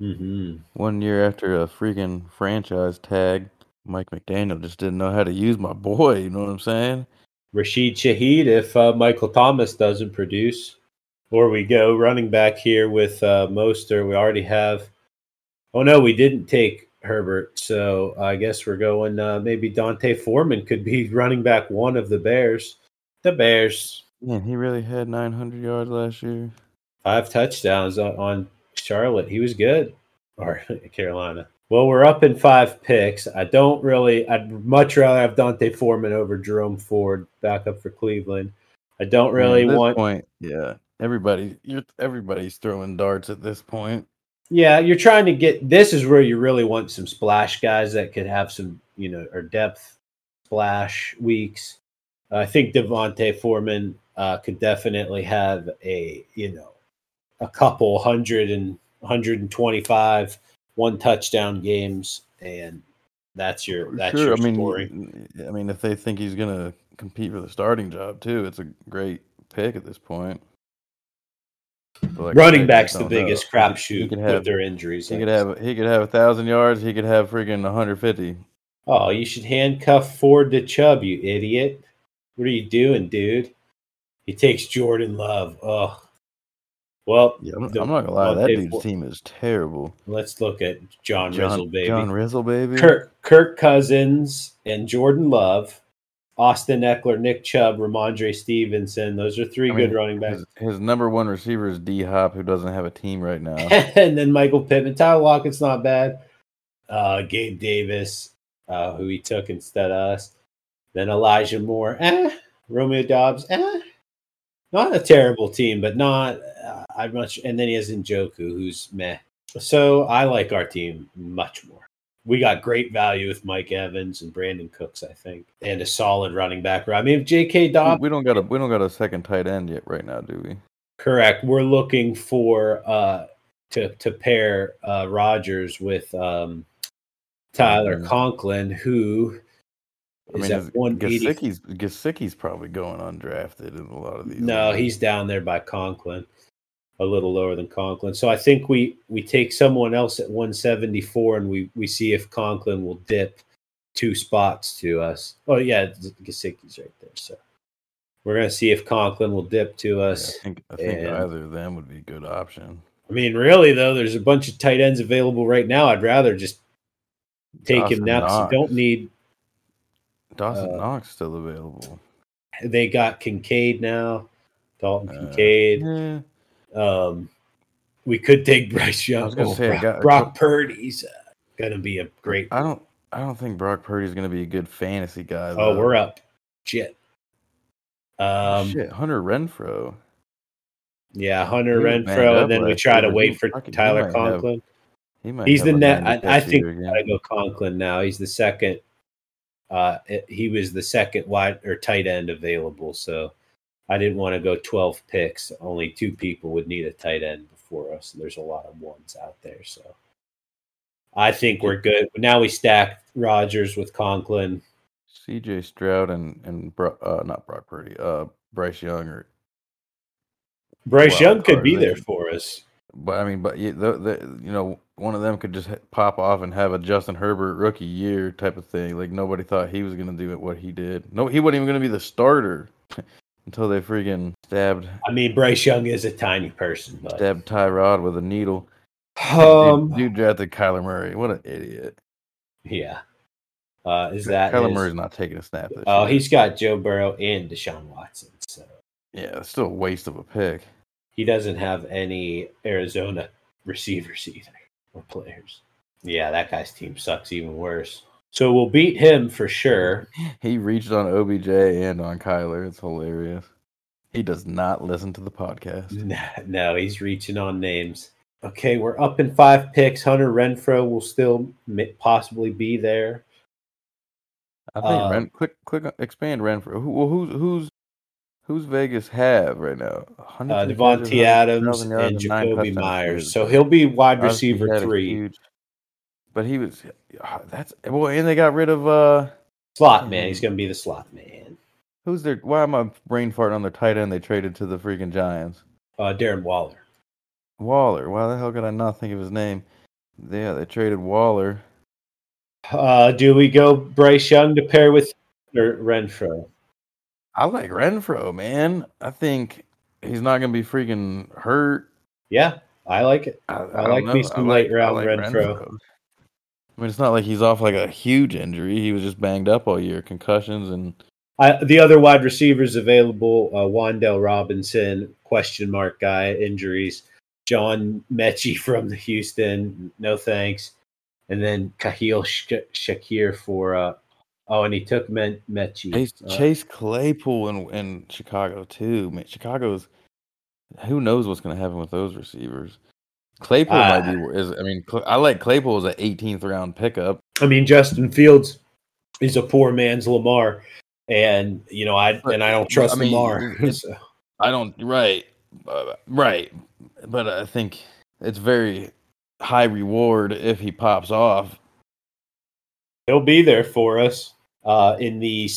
Mm-hmm. One year after a freaking franchise tag, Mike McDaniel just didn't know how to use my boy. You know what I'm saying? Rashid Shaheed if uh, Michael Thomas doesn't produce. Or we go running back here with uh, Mostert. We already have. Oh, no, we didn't take Herbert. So I guess we're going. Uh, maybe D'Onta Foreman could be running back one of the Bears. The Bears. Man, he really had 900 yards last year. Five touchdowns on, Charlotte. He was good. Or Carolina. Well, we're up in five picks. I don't really. I'd much rather have D'Onta Foreman over Jerome Ford back up for Cleveland. I don't really want. point. Yeah, everybody, you're everybody's throwing darts at this point. Yeah, you're trying to get. This is where you really want some splash guys that could have some, you know, or depth splash weeks. I think Devontae Foreman uh, could definitely have a, you know, a couple hundred and 125 one touchdown games, and that's your that's sure, your I mean, story. I mean, if they think he's gonna compete for the starting job too, it's a great pick at this point. Like Running back's the biggest crapshoot with their injuries. he could have he could have a thousand yards. He could have freaking 150. Oh, you should handcuff Ford to Chubb, you idiot. What are you doing, dude? He takes Jordan Love. Oh. Well, Yeah, I'm, the- I'm not gonna lie. That dude's team is terrible. let's look at John, John, Rizzle, baby. John Rizzle, baby. Kirk, Kirk Cousins and Jordan Love Austin Ekeler, Nick Chubb, Rhamondre Stevenson. Those are three I mean, good running backs. His, his number one receiver is D Hop, who doesn't have a team right now. and then Michael Pittman. Tyler Lockett's not bad. Uh, Gabe Davis, uh, who he took instead of us. Then Elijah Moore. Eh. Romeo Doubs. Eh. Not a terrible team, but not uh, I much. And then he has Njoku, who's meh. So I like our team much more. We got great value with Mike Evans and Brandin Cooks, I think, and a solid running back. I mean, if J.K. Dobbs, we don't got a we don't got a second tight end yet right now, do we? correct. We're looking for uh to to pair uh Rodgers with um Tyler Mhm. Conklin, who I is mean, at is- 180. Gesicki's Gesicki's probably going undrafted in a lot of these. No, leagues. he's down there by Conklin, a little lower than Conklin. So I think we we take someone else at 174 and we we see if Conklin will dip two spots to us. Oh yeah, Gesicki's right there. So we're gonna see if Conklin will dip to Yeah, us. I think I think and- either of them would be a good option. I mean, really though, there's a bunch of tight ends available right now. I'd rather just take him Dawson now 'cause Knox. you don't need. Dawson uh, Knox still available. They got Kincaid now, Dalton Uh, Kincaid. Yeah, Um, we could take Bryce Young. gonna Oh, say, Brock, got- Brock Purdy's uh, gonna be a great. I don't I don't think Brock Purdy's to be a good fantasy guy. oh, we're up. Shit. Um, Shit, Hunter Renfrow. yeah, Hunter He Renfrow, and then we try to wait for fucking- he Tyler have- Conklin. He might He's the net. I, I think I gotta go Conklin now. He's the second. Uh, he was the second wide or tight end available, so I didn't want to go twelve picks. Only two people would need a tight end before us. There's a lot of ones out there, so I think we're good. Now we stack Rodgers with Conklin. C.J. Stroud and and Bro, uh, not Brock Purdy, uh, Bryce Young or Bryce Wild Young could be they there for us. But I mean, but you, the, the, you know, one of them could just pop off and have a Justin Herbert rookie year type of thing. Like nobody thought he was going to do it what he did. No, he wasn't even going to be the starter until they freaking stabbed I mean, Bryce Young is a tiny person, but stabbed Tyrod with a needle. um, dude, dude drafted Kyler Murray. What an idiot! yeah. Uh, is that Kyler his- Murray's not taking a snap this Oh, year. he's got Joe Burrow and Deshaun Watson, so yeah, it's still a waste of a pick. he doesn't have any Arizona receivers either or players. Yeah, that guy's team sucks even worse. So we'll beat him for sure. He reached on OBJ and on Kyler. It's hilarious. He does not listen to the podcast. No, he's reaching on names. Okay, we're up in five picks. Hunter Renfrow will still possibly be there. I think Uh, Ren, quick, quick, expand Renfrow. Who, well, who's who's who's Vegas have right now? Uh, Davante Adams 100,000 yards, and Jakobi. Meyers. So he'll be wide receiver three. huge- but he was that's well, and they got rid of uh Slot man. He's going to be the slot man. who's their why am I brain farting on their tight end? They traded to the freaking Giants. Uh, Darren Waller. Waller. Why the hell could I not think of his name? Yeah, they traded Waller. Uh, do we go Bryce Young to pair with or Renfrow? I like Renfrow, man. I think he's not gonna be freaking hurt. Yeah, I like it. I, I like me some late round Renfrow. I mean, it's not like he's off like a huge injury. He was just banged up all year, concussions, and I, the other wide receivers available: uh, Wan'Dale Robinson, question mark guy, injuries. John Metchie from the Houston, no thanks. And then Kahil Sh- Shakir for. Uh, oh, and he took Men- Metchie. Chase, Uh, Chase Claypool in in Chicago too. Man, Chicago's who knows what's gonna happen with those receivers. Claypool Uh, might be is. I mean, I like Claypool as an 18th round pickup. I mean, Justin Fields is a poor man's Lamar, and you know, I But, and I don't trust I mean, Lamar. so. I don't right, uh, right, but I think it's very high reward if he pops off. He'll be there for us uh, in the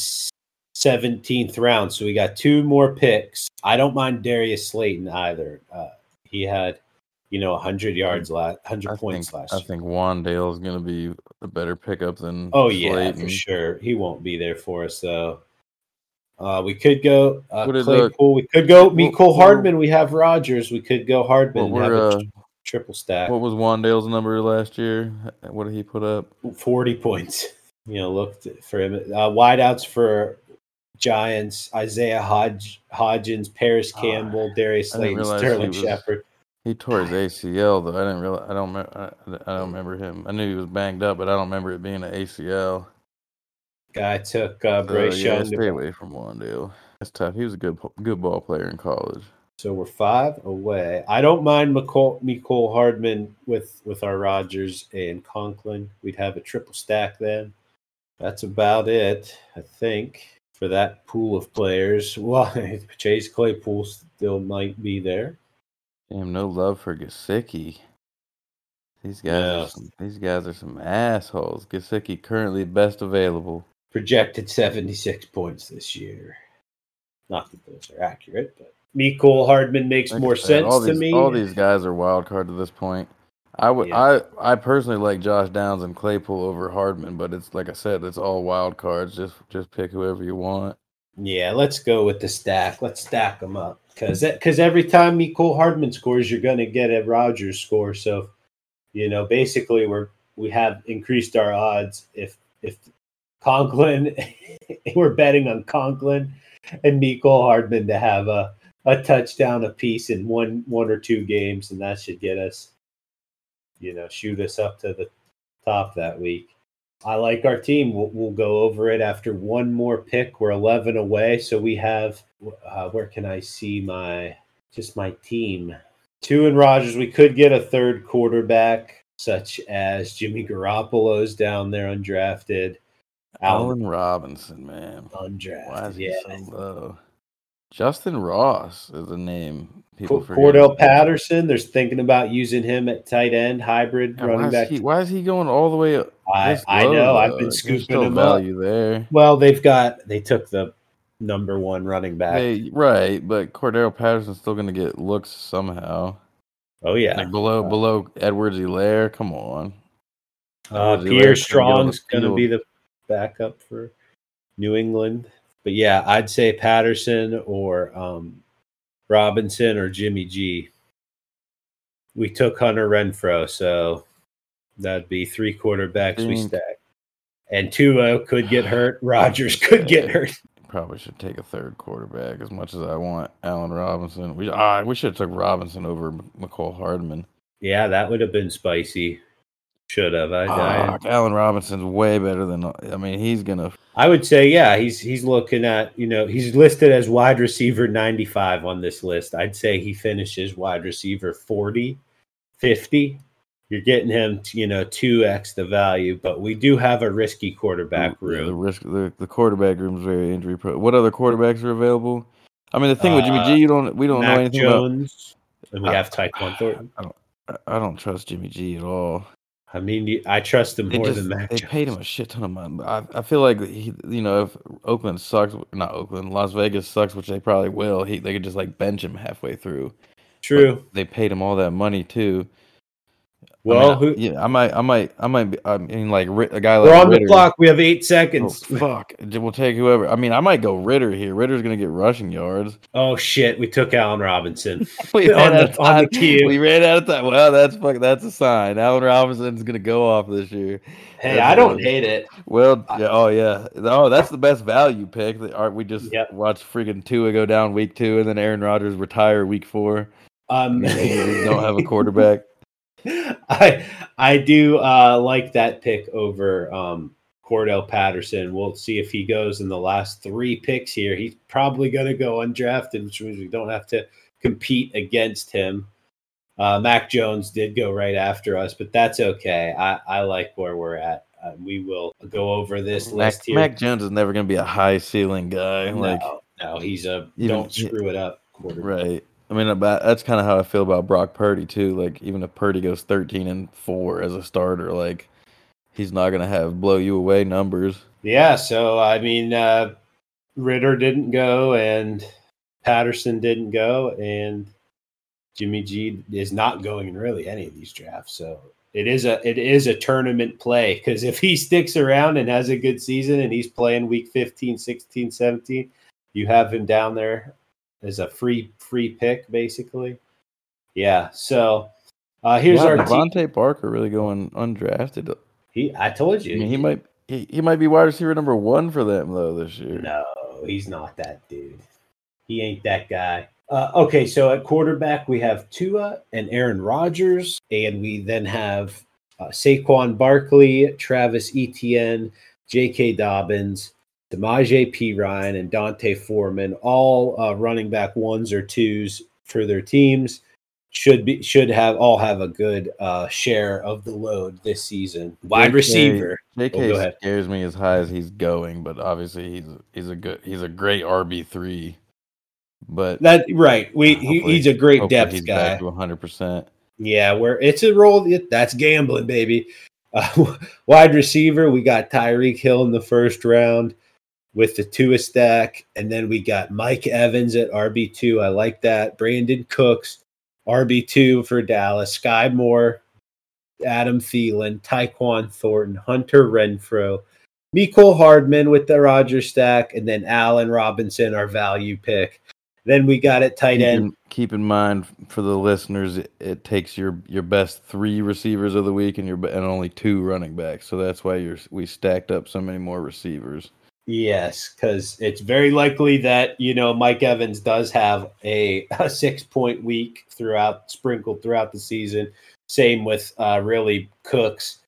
seventeenth round. So we got two more picks. I don't mind Darius Slayton either. Uh, he had, you know, hundred yards last, I hundred points think last. I year. think Wan'Dale is going to be a better pickup than. Oh yeah, Slayton. for sure. He won't be there for us though. Uh, we could go uh, is, uh, Claypool. we could go Mecole Hardman. We have Rodgers. We could go Hardman. And have a uh, triple stack. what was Wan'Dale's number last year? What did he put up? 40 points. You know, looked for him. Uh, wideouts for Giants, Isaiah Hodge, Hodgins, Parris Ah, Campbell, Darius Slayton, Sterling he Shepard. He tore his ACL though. I didn't realize. I don't. I, I don't remember him. I knew he was banged up, but I don't remember it being an ACL. Guy took uh, So, Bryce yeah, stay away from Wan'Dale. That's tough. He was a good good ball player in college. So we're five away. I don't mind McCall, Mecole Hardman with with our Rodgers and Conklin. We'd have a triple stack then. That's about it, I think, for that pool of players. Well, Chase Claypool still might be there. Damn, no love for Gesicki. These guys, Yeah. are some, these guys are some assholes. Gesicki currently best available. Projected 76 points this year. Not that those are accurate, but Mecole Hardman makes Like more said, sense all to me. All these guys are wild card to this point. I would, Yeah. I, I personally like Josh Downs and Claypool over Hardman, but it's like I said, it's all wild cards. Just, just pick whoever you want. Yeah, let's go with the stack. Let's stack them up because because every time Mecole Hardman scores, you're going to get a Rodgers score. So, you know, basically, we're we have increased our odds if if Conklin, we're betting on Conklin and Mecole Hardman to have a a touchdown apiece in one one or two games, and that should get us, you know, shoot us up to the top that week. I like our team. We'll, we'll go over it after one more pick. We're 11 away. So we have, uh, where can I see my, just my team? Two in Rodgers. We could get a third quarterback, such as Jimmy Garoppolo's down there undrafted. Allen Allen Robinson, man. undrafted. Why is he yeah. so low? Justin Ross is a name people forget. Cordell Patterson. They're thinking about using him at tight end, hybrid Yeah, running is back. he, why is he going all the way up? I, I know. I've been scooping still up. value there. Well, they've got, they took the number one running back. They, right, but Cordell Patterson's still going to get looks somehow. oh, yeah. Like below Uh, below Edwards Elaire. Come on. Uh, Pierre can go on Strong's going to be the backup for New England. But yeah, I'd say Patterson or um, Robinson or Jimmy G. We took Hunter Renfrow, so that'd be three quarterbacks we stack. And Tua could get hurt. Rodgers could get hurt. Probably should take a third quarterback as much as I want Allen Robinson. We ah, we should have took Robinson over Mecole Hardman. Yeah, that would have been spicy. Should have. I, I, Allen Robinson's way better than I mean he's gonna I would say, yeah, he's he's looking at, you know, he's listed as wide receiver 95 on this list. I'd say he finishes wide receiver 40, 50. You're getting him, you know, 2x the value, but we do have a risky quarterback Yeah, the room. risk the, the quarterback room is very injury prone. What other quarterbacks are available? I mean the thing with Jimmy Uh, G, you don't we don't know Mac anything about. Jones, and we Uh, have Tyquan Thornton. I don't, I don't trust Jimmy G at all. I mean, I trust him more just than Mac they Jones. paid him a shit ton of money. I, I feel like he, you know, if Oakland sucks, not Oakland, Las Vegas sucks, which they probably will. He they could just like bench him halfway through. True. But they paid him all that money too. I Well, mean, I- who, yeah, I might, I might, I might. Be, I mean, like a guy like we're on the clock. We have eight seconds. fuck! We'll take whoever. I mean, I might go Ritter here. Ritter's gonna get rushing yards. Oh, shit. We took Allen Robinson. We On ran the- out of on the. We ran out of time. Well, that's fuck. That's a sign. Allen Robinson's gonna go off this year. Hey, That's I don't hate it. Well, yeah, oh yeah, oh that's the best value pick. Aren't we just Yep. watch freaking Tua go down week two and then Aaron Rodgers retire week four? Um, We don't have a quarterback. I I do uh, like that pick over um, Cordell Patterson. We'll see if he goes in the last three picks here. He's probably going to go undrafted, which means we don't have to compete against him. Uh, Mac Jones did go right after us, but that's okay. I, I like where we're at. Uh, we will go over this Mac, list here. Mac Jones is never gonna be a high ceiling guy. Like no, no, he's a don't screw it up quarterback. right. I mean, that's kind of how I feel about Brock Purdy too. Like even if Purdy goes thirteen and four as a starter, like he's not gonna have blow you away numbers. Yeah, so I mean, uh, Ritter didn't go, and Patterson didn't go, and Jimmy G is not going in really any of these drafts. So it is a it is a tournament play because if he sticks around and has a good season and he's playing week 15, 16, 17, you have him down there as a free free pick basically. Yeah. So uh, here's yeah, our. DeVante Parker really going undrafted. He, I told I you. mean, he might he, he might be wide receiver number one for them though this year. No, No, he's not that dude. He ain't that guy. Uh, okay, so at quarterback we have Tua and Aaron Rodgers, and we then have uh, Saquon Barkley, Travis Etienne, J.K. Dobbins, Samaje Perine, and D'Onta Foreman, all uh, running back ones or twos for their teams. Should be should have all have a good uh, share of the load this season. Wide JK receiver. JK Oh, go ahead. scares me as high as he's going, but obviously he's he's a good he's a great RB three. But That right. We he, he's a great depth he's guy. back to hundred percent. Yeah, where it's a role it- That's gambling, baby. Uh, wide receiver, we got Tyreek Hill in the first round with the Tua stack, and then we got Mike Evans at RB two. I like that. Brandin Cooks, RB two for Dallas. Sky Moore, Adam Thielen, Tyquan Thornton, Hunter Renfrow, Mecole Hardman with the Roger stack, and then Allen Robinson, our value pick. Then we got at tight end. keep in mind for the listeners, it, it takes your your best three receivers of the week and your and only two running backs. So that's why you're we stacked up so many more receivers. Yes, because it's very likely that you know Mike Evans does have a, a six point week throughout sprinkled throughout the season. Same with uh, really Cooks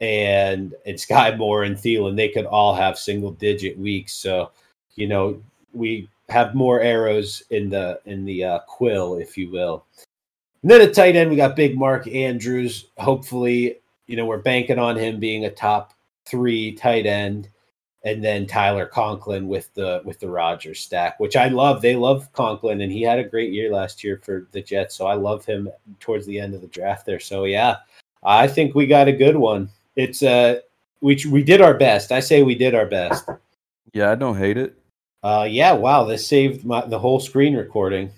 and and Sky Moore and Thielen. They could all have single digit weeks. So you know we have more arrows in the in the uh, quill, if you will. And then at tight end, we got Big Mark Andrews. Hopefully, you know we're banking on him being a top three tight end and then Tyler Conklin with the with the Rodgers stack, which I love. They love Conklin, and he had a great year last year for the Jets. So I love him towards the end of the draft there. So yeah, I think we got a good one. It's uh, we we did our best. I say we did our best. Yeah, I don't hate it. Uh, yeah, wow, this saved my the whole screen recording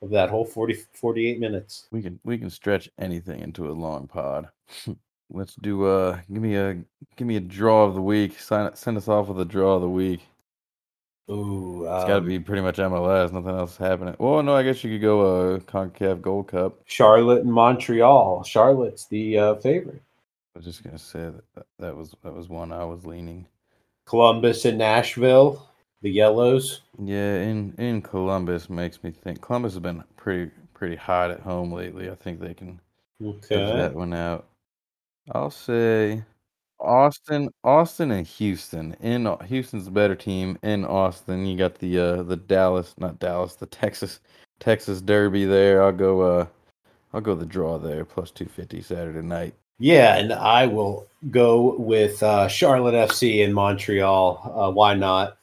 of that whole 40, 48 minutes. We can we can stretch anything into a long pod. Let's do uh give me a give me a draw of the week. Sign send us off with a draw of the week. Ooh, It's got to um, be pretty much MLS. Nothing else happening. Well, no, I guess you could go uh Concacaf Gold Cup. Charlotte and Montreal. Charlotte's the uh, favorite. I was just gonna say that that, that was that was one I was leaning. Columbus and Nashville, the Yellows. Yeah, in in Columbus makes me think Columbus has been pretty pretty hot at home lately. I think they can Okay. that one out. I'll say Austin, Austin and Houston. In Au- Houston's the better team. In Austin, you got the uh the Dallas, not Dallas, the Texas Texas Derby there. I'll go uh I'll go the draw there plus 250 Saturday night. Yeah, and I will go with uh, Charlotte FC in Montreal. Uh, why not?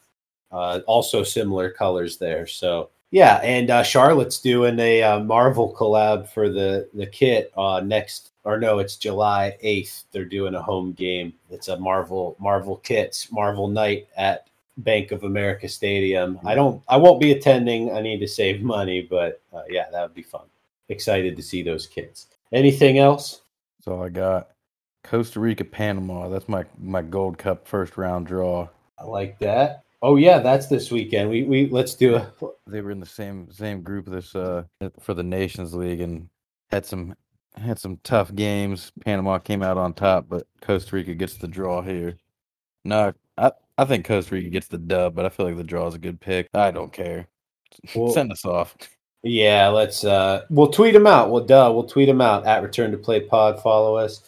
Uh, also similar colors there. So yeah, and uh, Charlotte's doing a uh, Marvel collab for the the kit uh, next, or no, it's July eighth. They're doing a home game. It's a Marvel Marvel kits Marvel night at Bank of America Stadium. I don't, I won't be attending. I need to save money, but uh, yeah, that would be fun. Excited to see those kits. Anything else? That's all I got. Costa Rica, Panama. That's my my Gold Cup first round draw. I like that. Oh yeah, that's this weekend. We we let's do a They were in the same same group this uh for the Nations League and had some had some tough games. Panama came out on top, but Costa Rica gets the draw here. No, I I think Costa Rica gets the dub, but I feel like the draw is a good pick. I don't care. Well- Send us off. yeah. Let's uh we'll tweet them out. Well, duh, we'll tweet them out at Return to Play Pod. Follow us,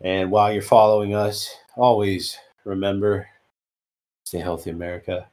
and while you're following us, always remember, stay healthy, America.